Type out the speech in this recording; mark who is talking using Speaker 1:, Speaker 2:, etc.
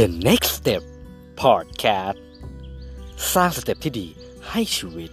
Speaker 1: The Next Step Podcast สร้างสเต็ปที่ดีให้ชีวิต